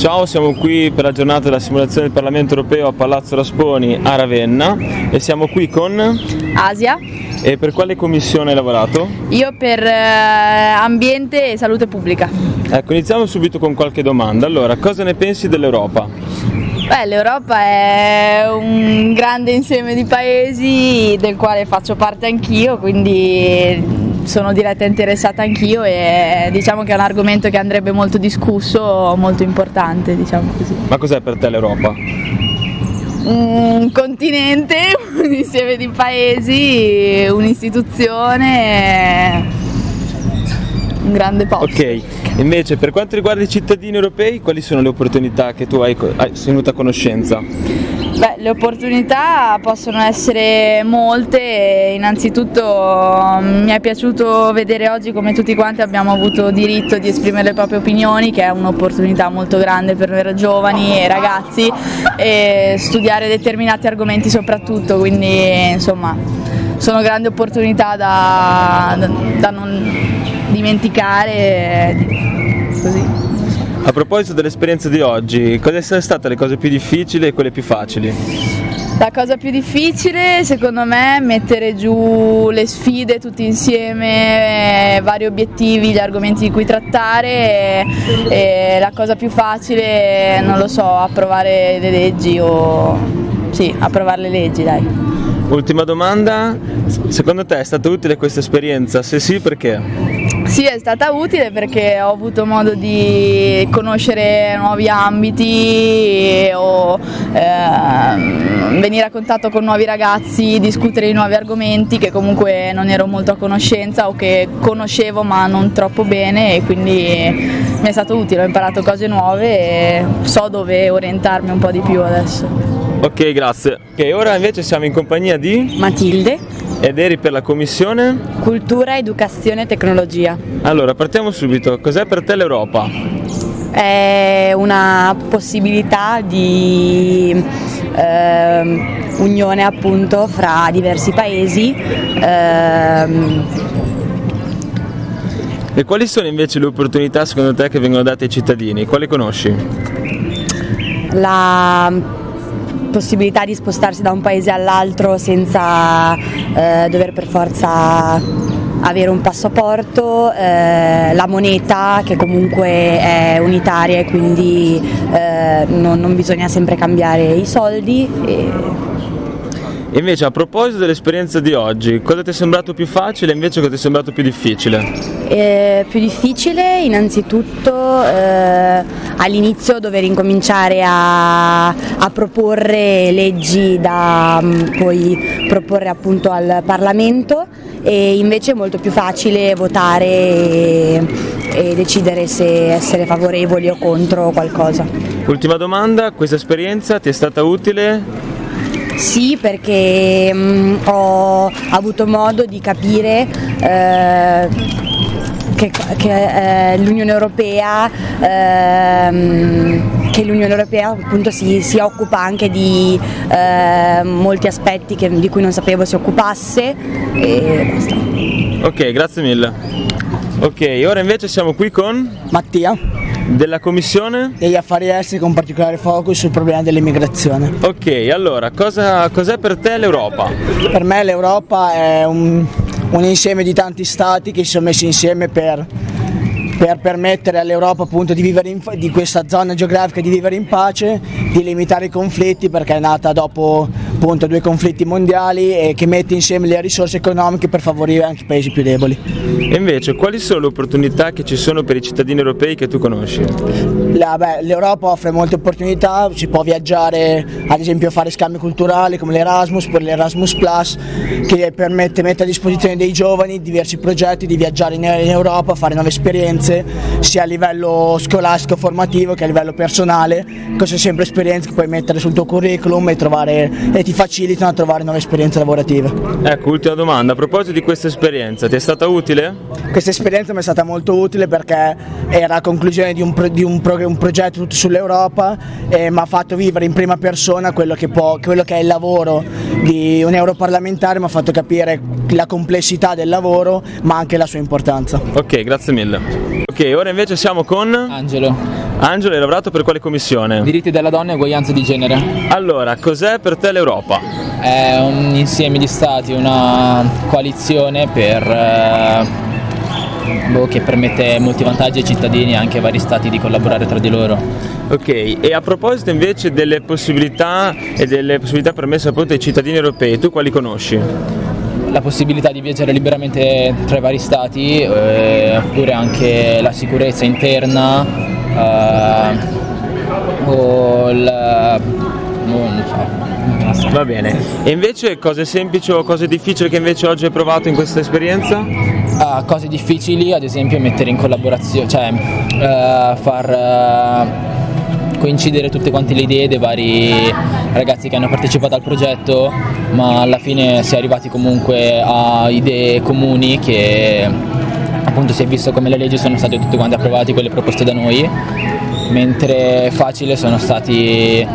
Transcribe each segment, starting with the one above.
Ciao, siamo qui per la giornata della simulazione del Parlamento europeo a Palazzo Rasponi a Ravenna e siamo qui con... Asia. E per quale commissione hai lavorato? Io per eh, ambiente e salute pubblica. Ecco, iniziamo subito con qualche domanda. Allora, cosa ne pensi dell'Europa? Beh, l'Europa è un grande insieme di paesi del quale faccio parte anch'io, quindi sono diretta interessata anch'io e diciamo che è un argomento che andrebbe molto discusso, molto importante, diciamo così. Ma cos'è per te l'Europa? Un continente, un insieme di paesi, un'istituzione, un grande posto. Ok, invece per quanto riguarda i cittadini europei, quali sono le opportunità che tu hai, hai venuto a conoscenza? Beh, le opportunità possono essere molte, innanzitutto mm, mi è piaciuto vedere oggi come tutti quanti abbiamo avuto diritto di esprimere le proprie opinioni, che è un'opportunità molto grande per noi giovani e ragazzi, e studiare determinati argomenti soprattutto, quindi insomma sono grandi opportunità da, da, da non dimenticare. Così. A proposito dell'esperienza di oggi, quali sono state le cose più difficili e quelle più facili? La cosa più difficile secondo me è mettere giù le sfide tutti insieme, vari obiettivi, gli argomenti di cui trattare e, la cosa più facile, non lo so, approvare le leggi o sì, approvare le leggi dai. Ultima domanda, secondo te è stata utile questa esperienza? Se sì perché? Sì, è stata utile perché ho avuto modo di conoscere nuovi ambiti o eh, venire a contatto con nuovi ragazzi, discutere di nuovi argomenti che comunque non ero molto a conoscenza o che conoscevo ma non troppo bene e quindi mi è stato utile, ho imparato cose nuove e so dove orientarmi un po' di più adesso. Ok, grazie. Ok, ora invece siamo in compagnia di Matilde ed eri per la commissione? Cultura, educazione e tecnologia. Allora, partiamo subito. Cos'è per te l'Europa? È una possibilità di eh, unione appunto fra diversi paesi. Eh, e quali sono invece le opportunità secondo te che vengono date ai cittadini? Quali conosci? La possibilità di spostarsi da un paese all'altro senza eh, dover per forza avere un passaporto, eh, la moneta che comunque è unitaria e quindi eh, non, non, bisogna sempre cambiare i soldi. E... Invece a proposito dell'esperienza di oggi, cosa ti è sembrato più facile e invece cosa ti è sembrato più difficile? Eh, più difficile innanzitutto eh, all'inizio dover incominciare a, a proporre leggi da um, poi proporre appunto al Parlamento e invece è molto più facile votare e, e decidere se essere favorevoli o contro qualcosa. Ultima domanda, questa esperienza ti è stata utile sì, perché mh, mm, ho avuto modo di capire eh, che, che eh, l'Unione Europea ehm, che l'Unione Europea appunto si, si occupa anche di eh, molti aspetti che, di cui non sapevo si occupasse e basta. Ok, grazie mille. Ok, ora invece siamo qui con Mattia della Commissione? Degli affari esteri con particolare focus sul problema dell'immigrazione. Ok, allora, cosa, cos'è per te l'Europa? Per me l'Europa è un, un insieme di tanti stati che si sono messi insieme per per permettere all'Europa appunto di vivere in, di questa zona geografica di vivere in pace, di limitare i conflitti perché è nata dopo appunto due conflitti mondiali e che mette insieme le risorse economiche per favorire anche i paesi più deboli. E invece quali sono le opportunità che ci sono per i cittadini europei che tu conosci? La, beh, L'Europa offre molte opportunità, si può viaggiare ad esempio fare scambi culturali come l'Erasmus, per l'Erasmus Plus che permette, mette a disposizione dei giovani diversi progetti di viaggiare in, in Europa, fare nuove esperienze esperienze sia a livello scolastico formativo che a livello personale, queste sono sempre esperienze che puoi mettere sul tuo curriculum e, trovare, e ti facilitano a trovare nuove esperienze lavorative. Ecco, ultima domanda, a proposito di questa esperienza, ti è stata utile? Questa esperienza mi è stata molto utile perché era a conclusione di un, pro, di un, pro, un progetto tutto sull'Europa e mi ha fatto vivere in prima persona quello che, può, quello che è il lavoro di un europarlamentare, mi ha fatto capire la complessità del lavoro ma anche la sua importanza. Ok, grazie mille. Ok, ora invece siamo con Angelo. Angelo, hai lavorato per quale commissione? Diritti della donna e uguaglianza di genere. Allora, cos'è per te l'Europa? È un insieme di stati, una coalizione per, eh, boh, che permette molti vantaggi ai cittadini e anche ai vari stati di collaborare tra di loro. Ok, e a proposito invece delle possibilità e delle possibilità permesse appunto ai cittadini europei, tu quali conosci? La possibilità di viaggiare liberamente tra i vari stati, eh, oppure anche la sicurezza interna, eh, o il... boh, non so. Va bene. E invece cose semplici o cose difficili che invece oggi hai provato in questa esperienza? Ah, cose difficili, ad esempio mettere in collaborazione, cioè eh, far eh, coincidere tutte quante le idee dei vari ragazzi che hanno partecipato al progetto, ma alla fine si è arrivati comunque a idee comuni che appunto si è visto come le leggi sono state tutte quante approvate, quelle proposte da noi, mentre facile sono stati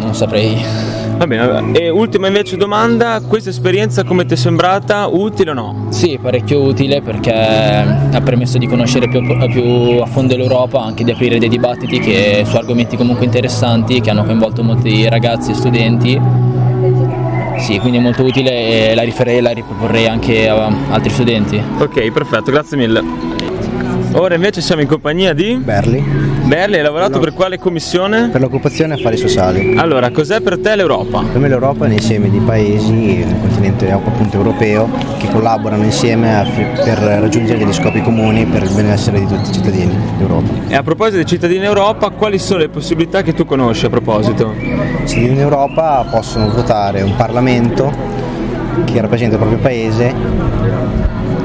non saprei. Va bene, e ultima invece domanda, questa esperienza come ti è sembrata? Utile o no? Sì, parecchio utile perché ha permesso di conoscere più, più a fondo l'Europa, anche di aprire dei dibattiti che, su argomenti comunque interessanti che hanno coinvolto molti ragazzi e studenti. Sì, quindi è molto utile e la rifarei e la riproporrei anche a altri studenti. Ok, perfetto, grazie mille. Ora invece siamo in compagnia di Berli, Berli, hai lavorato per quale commissione? per l'occupazione e affari sociali. Allora, cos'è per te l'Europa? Per me l'Europa è un insieme di paesi nel continente appunto europeo che collaborano insieme a- per raggiungere degli scopi comuni per il benessere di tutti i cittadini d'Europa. E a proposito dei cittadini Europa, quali sono le possibilità che tu conosci a proposito? I cittadini d'Europa possono votare un Parlamento che rappresenta il proprio paese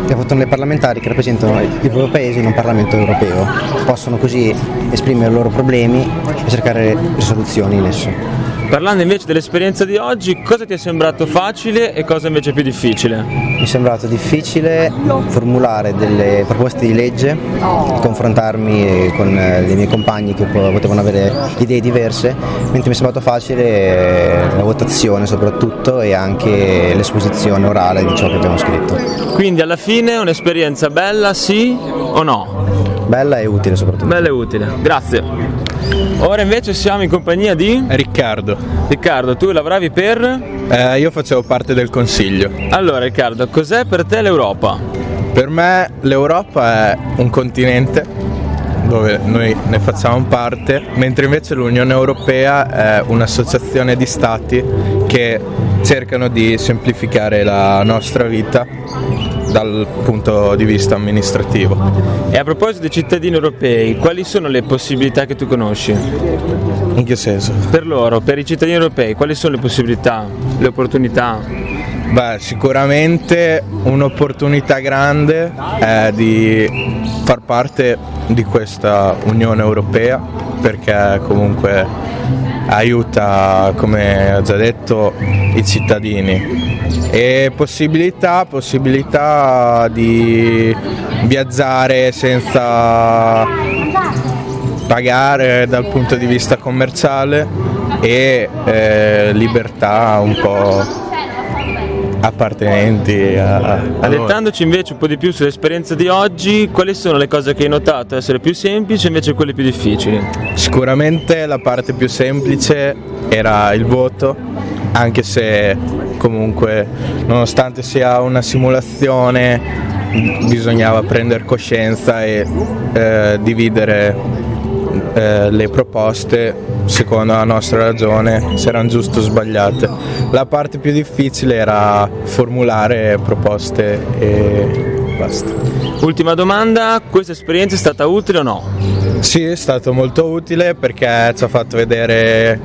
che votano le parlamentari che rappresentano il proprio paese in un Parlamento europeo. Possono così esprimere i loro problemi e cercare risoluzioni in esso. Parlando invece dell'esperienza di oggi, cosa ti è sembrato facile e cosa invece più difficile? Mi è sembrato difficile formulare delle proposte di legge, confrontarmi con eh, dei miei compagni che po- potevano avere idee diverse, mentre mi è sembrato facile eh, la votazione soprattutto e anche l'esposizione orale di ciò che abbiamo scritto. Quindi alla fine un'esperienza bella, sì o no? Bella e utile soprattutto. Bella e utile, grazie. Ora invece siamo in compagnia di Riccardo, Riccardo, tu lavoravi per? Eh, io facevo parte del consiglio. Allora Riccardo, cos'è per te l'Europa? Per me l'Europa è un continente dove noi ne facciamo parte, mentre invece l'Unione Europea è un'associazione di stati che cercano di semplificare la nostra vita dal punto di vista amministrativo. E a proposito dei cittadini europei, quali sono le possibilità che tu conosci? In che senso? Per loro, per i cittadini europei, quali sono le possibilità, le opportunità? Beh, sicuramente un'opportunità grande è di far parte di questa Unione Europea perché comunque aiuta, come ho già detto, i cittadini. E possibilità, possibilità di viaggiare senza pagare dal punto di vista commerciale e eh, libertà un po' appartenenti a. Addentrandoci invece un po' di più sull'esperienza di oggi, quali sono le cose che hai notato essere più semplici e invece quelle più difficili? Sicuramente la parte più semplice era il voto, anche se comunque nonostante sia una simulazione bisognava prendere coscienza e eh, dividere eh, le proposte secondo la nostra ragione se erano giuste o sbagliate. La parte più difficile era formulare proposte e basta. Ultima domanda, questa esperienza è stata utile o no? Sì, è stato molto utile perché ci ha fatto vedere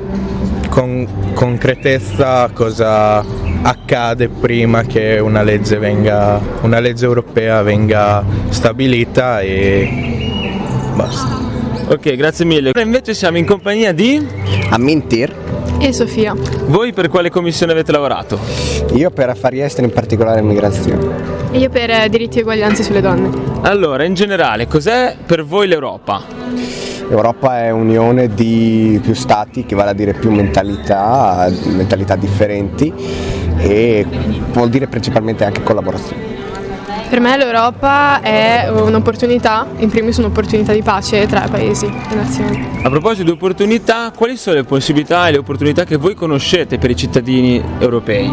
con concretezza cosa accade prima che una legge, venga, una legge europea venga stabilita e basta. Ok, grazie mille. Ora invece siamo in compagnia di... Ammintir, E Sofia. Voi per quale commissione avete lavorato? io per affari esteri, in particolare immigrazione. E io per eh, diritti e uguaglianze sulle donne. Allora, in generale, cos'è per voi l'Europa? L'Europa è unione di più stati, che vale a dire più mentalità, mentalità differenti e vuol dire principalmente anche collaborazione. Per me l'Europa è un'opportunità, in primis un'opportunità di pace tra i paesi e nazioni. A proposito di opportunità, quali sono le possibilità e le opportunità che voi conoscete per i cittadini europei?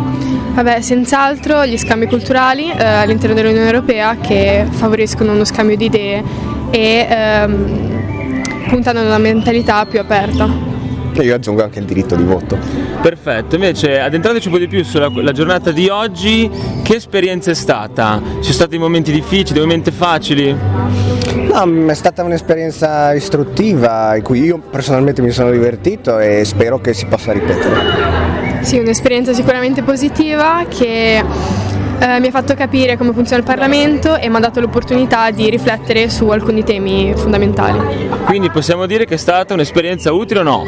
Vabbè, senz'altro gli scambi culturali eh, all'interno dell'Unione Europea che favoriscono uno scambio di idee e ehm, puntano ad una mentalità più aperta. E io aggiungo anche il diritto di voto. Perfetto, invece addentrateci un po' di più sulla la giornata di oggi, che esperienza è stata? Ci sono stati momenti difficili, momenti facili? No, è stata un'esperienza istruttiva in cui io personalmente mi sono divertito e spero che si possa ripetere. Sì, un'esperienza sicuramente positiva che eh, mi ha fatto capire come funziona il Parlamento e mi ha dato l'opportunità di riflettere su alcuni temi fondamentali. Quindi possiamo dire che è stata un'esperienza utile o no?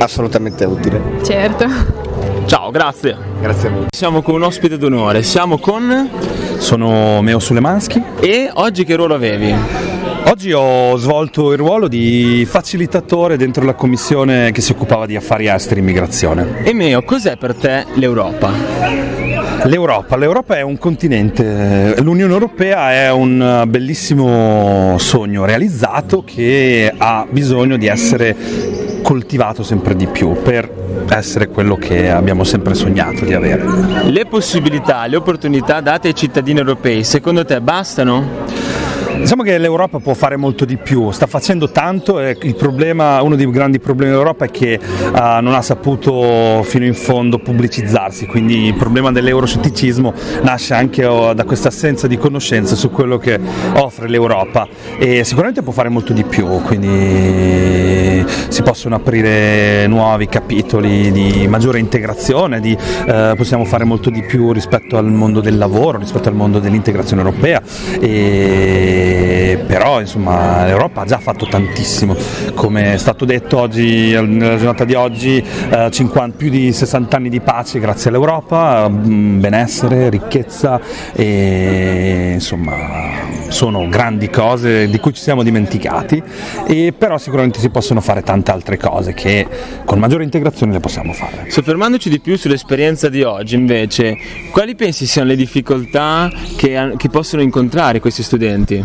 Assolutamente utile. Certo. Ciao, grazie. Grazie a voi. Siamo con un ospite d'onore, siamo con... Sono Meo Sulemansky. E oggi che ruolo avevi? Oggi ho svolto il ruolo di facilitatore dentro la commissione che si occupava di affari esteri e immigrazione. E Meo, cos'è per te l'Europa? L'Europa, l'Europa è un continente, l'Unione Europea è un bellissimo sogno realizzato che ha bisogno di essere coltivato sempre di più per essere quello che abbiamo sempre sognato di avere. Le possibilità, le opportunità date ai cittadini europei, secondo te bastano? Diciamo che l'Europa può fare molto di più, sta facendo tanto e problema, uno dei grandi problemi dell'Europa è che uh, non ha saputo fino in fondo pubblicizzarsi, quindi il problema dell'euroscetticismo nasce anche oh, da questa assenza di conoscenza su quello che offre l'Europa e sicuramente può fare molto di più, quindi si possono aprire nuovi capitoli di maggiore integrazione, di, uh, possiamo fare molto di più rispetto al mondo del lavoro, rispetto al mondo dell'integrazione europea. E però insomma l'Europa ha già fatto tantissimo, come è stato detto oggi, nella giornata di oggi, eh, 50, più di 60 anni di pace grazie all'Europa, benessere, ricchezza e insomma sono grandi cose di cui ci siamo dimenticati, e però sicuramente si possono fare tante altre cose che con maggiore integrazione le possiamo fare. Soffermandoci di più sull'esperienza di oggi invece, quali pensi siano le difficoltà che, che possono incontrare questi studenti?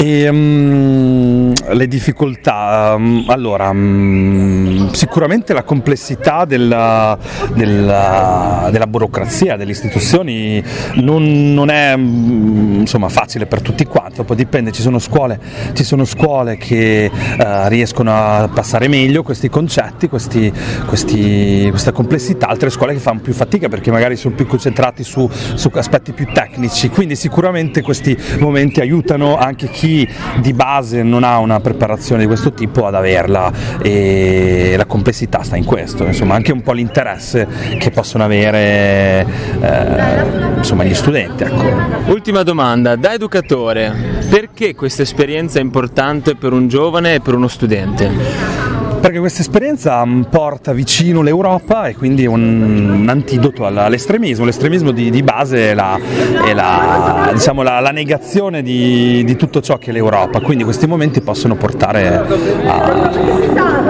E, um, le difficoltà, um, allora um, sicuramente la complessità della, della, della, burocrazia, delle istituzioni non, non è insomma, facile per tutti quanti, poi dipende, ci sono scuole, ci sono scuole che uh, riescono a passare meglio questi concetti, questi, questi, questa complessità, altre scuole che fanno più fatica perché magari sono più concentrati su, su aspetti più tecnici, quindi sicuramente questi momenti aiutano anche chi chi di base non ha una preparazione di questo tipo ad averla e la complessità sta in questo, insomma anche un po' l'interesse che possono avere eh, insomma, gli studenti. Ecco. Ultima domanda, da educatore, perché questa esperienza è importante per un giovane e per uno studente? Perché questa esperienza porta vicino l'Europa e quindi è un, un antidoto all'estremismo. L'estremismo di, di base è, la, è la, diciamo, la, la negazione di, di, tutto ciò che è l'Europa, quindi questi momenti possono portare a,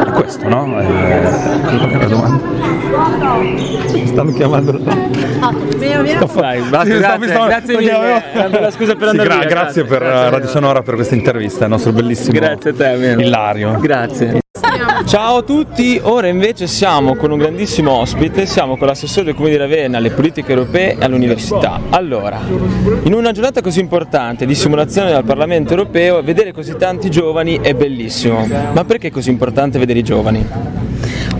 a questo. No? Eh, stanno chiamando via, via. Basta, sì, grazie, grazie mille avevo... scusa per sì, gra- grazie, grazie, per grazie, Radio Sonora per questa intervista il nostro bellissimo grazie a te, Ilario grazie Ciao a tutti, ora invece siamo con un grandissimo ospite, siamo con l'assessore del Comune di Ravenna alle politiche europee e all'università. Allora, in una giornata così importante di simulazione al Parlamento europeo, vedere così tanti giovani è bellissimo. Ma perché è così importante vedere i giovani?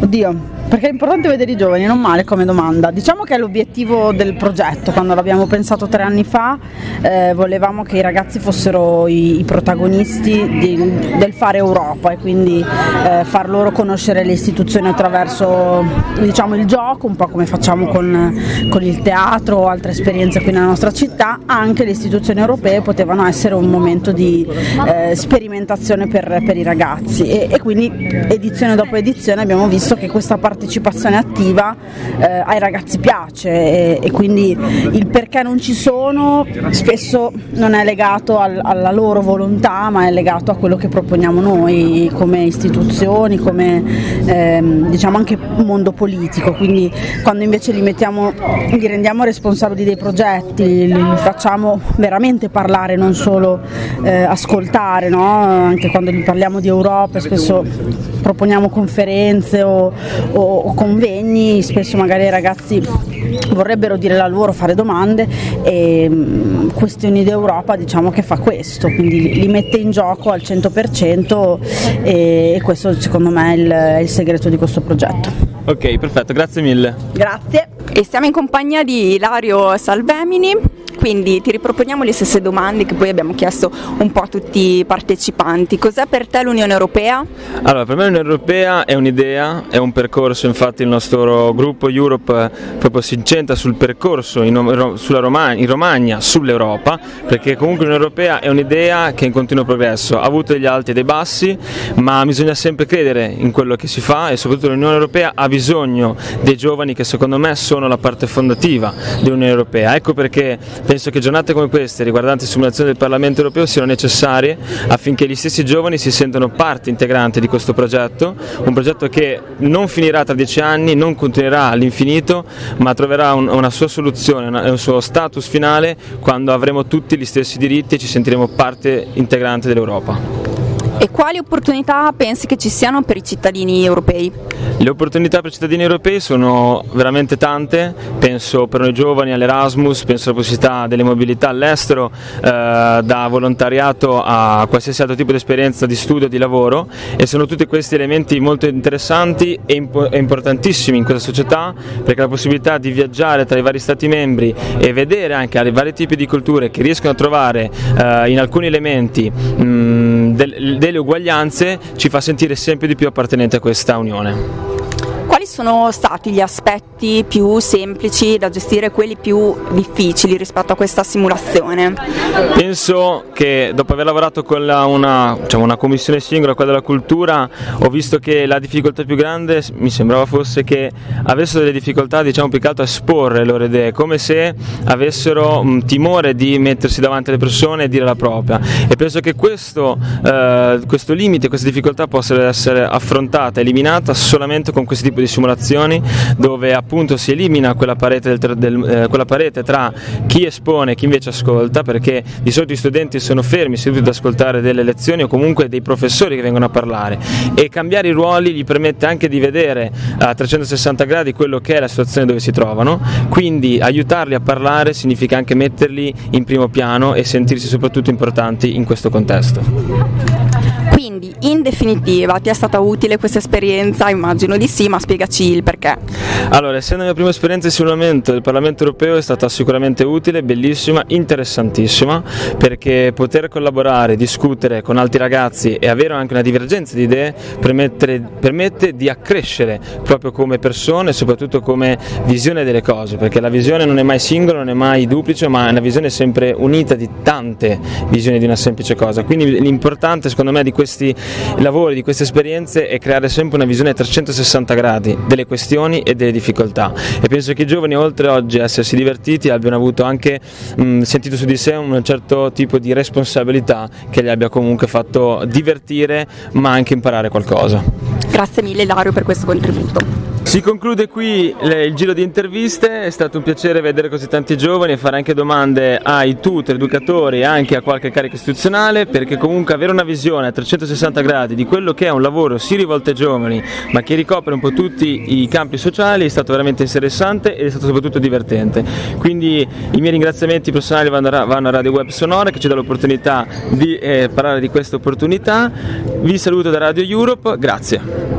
Oddio, perché è importante vedere i giovani, non male come domanda. Diciamo che è l'obiettivo del progetto, quando l'abbiamo pensato tre anni fa, eh, volevamo che i ragazzi fossero i, i protagonisti di, del fare Europa e quindi eh, far loro conoscere le istituzioni attraverso diciamo, il gioco, un po' come facciamo con, con il teatro o altre esperienze qui nella nostra città, anche le istituzioni europee potevano essere un momento di eh, sperimentazione per, per, i ragazzi e, e quindi edizione dopo edizione abbiamo visto visto che questa partecipazione attiva eh, ai ragazzi piace e, e, quindi il perché non ci sono spesso non è legato al, alla loro volontà ma è legato a quello che proponiamo noi come istituzioni, come ehm, diciamo anche mondo politico, quindi quando invece li, mettiamo, li rendiamo responsabili dei progetti, li, li facciamo veramente parlare, non solo eh, ascoltare, no? anche quando gli parliamo di Europa spesso proponiamo conferenze o, o, o convegni, spesso magari i ragazzi vorrebbero dire la loro, fare domande e mh, Questioni d'Europa diciamo che fa questo, quindi li mette in gioco al 100% e questo secondo me è il, è il segreto di questo progetto. Ok, perfetto, grazie mille. Grazie. E siamo in compagnia di Ilario Salvemini, quindi ti riproponiamo le stesse domande che poi abbiamo chiesto un po' a tutti i partecipanti. Cos'è per te l'Unione Europea? Allora, per me l'Unione Europea è un'idea, è un percorso, infatti il nostro gruppo Europe proprio si incentra sul percorso in, Romagna, in Romagna, sull'Europa, perché comunque l'Unione Europea è un'idea che è in continuo progresso, ha avuto degli alti e dei bassi, ma bisogna sempre credere in quello che si fa e soprattutto l'Unione Europea ha bisogno dei giovani che secondo me sono la parte fondativa dell'Unione Europea. Ecco perché penso che giornate come queste riguardanti la simulazione del Parlamento europeo siano necessarie affinché gli stessi giovani si sentano parte integrante di questo progetto, un progetto che non finirà tra dieci anni, non continuerà all'infinito, ma troverà un, una sua soluzione, una, un suo status finale quando avremo tutti gli stessi diritti e ci sentiremo parte integrante dell'Europa. E quali opportunità pensi che ci siano per i cittadini europei? Le opportunità per i cittadini europei sono veramente tante, penso per noi giovani all'Erasmus, penso alla possibilità delle mobilità all'estero, eh, da volontariato a qualsiasi altro tipo di esperienza di studio di lavoro e sono tutti questi elementi molto interessanti e, impo- e importantissimi in questa società perché la possibilità di viaggiare tra i vari stati membri e vedere anche i vari tipi di culture che riescono a trovare eh, in alcuni elementi mh, mm, del, del delle uguaglianze ci fa sentire sempre di più appartenenti a questa unione. Quali sono stati gli aspetti più semplici da gestire, quelli più difficili rispetto a questa simulazione? Penso che dopo aver lavorato con la, una, diciamo una, commissione singola, quella della cultura, ho visto che la difficoltà più grande mi sembrava fosse che avessero delle difficoltà diciamo più che altro a esporre le loro idee, come se avessero un timore di mettersi davanti alle persone e dire la propria. E penso che questo, eh, questo limite, questa difficoltà possa essere affrontata, eliminata solamente con questo tipo di simulazioni dove appunto si elimina quella parete, del, del, eh, quella parete, tra chi espone e chi invece ascolta perché di solito gli studenti sono fermi seduti ad ascoltare delle lezioni o comunque dei professori che vengono a parlare e cambiare i ruoli gli permette anche di vedere a 360 gradi quello che è la situazione dove si trovano quindi aiutarli a parlare significa anche metterli in primo piano e sentirsi soprattutto importanti in questo contesto. Quindi, in definitiva, ti è stata utile questa esperienza? Immagino di sì, ma spiegaci il perché. Allora, essendo la mia prima esperienza di simulamente del Parlamento europeo è stata sicuramente utile, bellissima, interessantissima, perché poter collaborare, discutere con altri ragazzi e avere anche una divergenza di idee permette di accrescere proprio come persone e soprattutto come visione delle cose, perché la visione non è mai singola, non è mai duplice, ma è una visione sempre unita di tante visioni di una semplice cosa. Quindi l'importante secondo me di questo questi lavori, di queste esperienze è creare sempre una visione a 360 gradi delle questioni e delle difficoltà e penso che i giovani oltre oggi a essersi divertiti abbiano avuto anche mh, sentito su di sé un certo tipo di responsabilità che li abbia comunque fatto divertire ma anche imparare qualcosa. Grazie mille Lario per questo contributo. Si conclude qui il giro di interviste, è stato un piacere vedere così tanti giovani e fare anche domande ai tutor, educatori e anche a qualche carica istituzionale perché comunque avere una visione a 360 gradi di quello che è un lavoro si rivolto ai giovani ma che ricopre un po' tutti i campi sociali è stato veramente interessante ed è stato soprattutto divertente. Quindi i miei ringraziamenti personali vanno a, vanno a Radio Web Sonora che ci dà l'opportunità di eh, parlare di questa opportunità. Vi saluto da Radio Europe, grazie.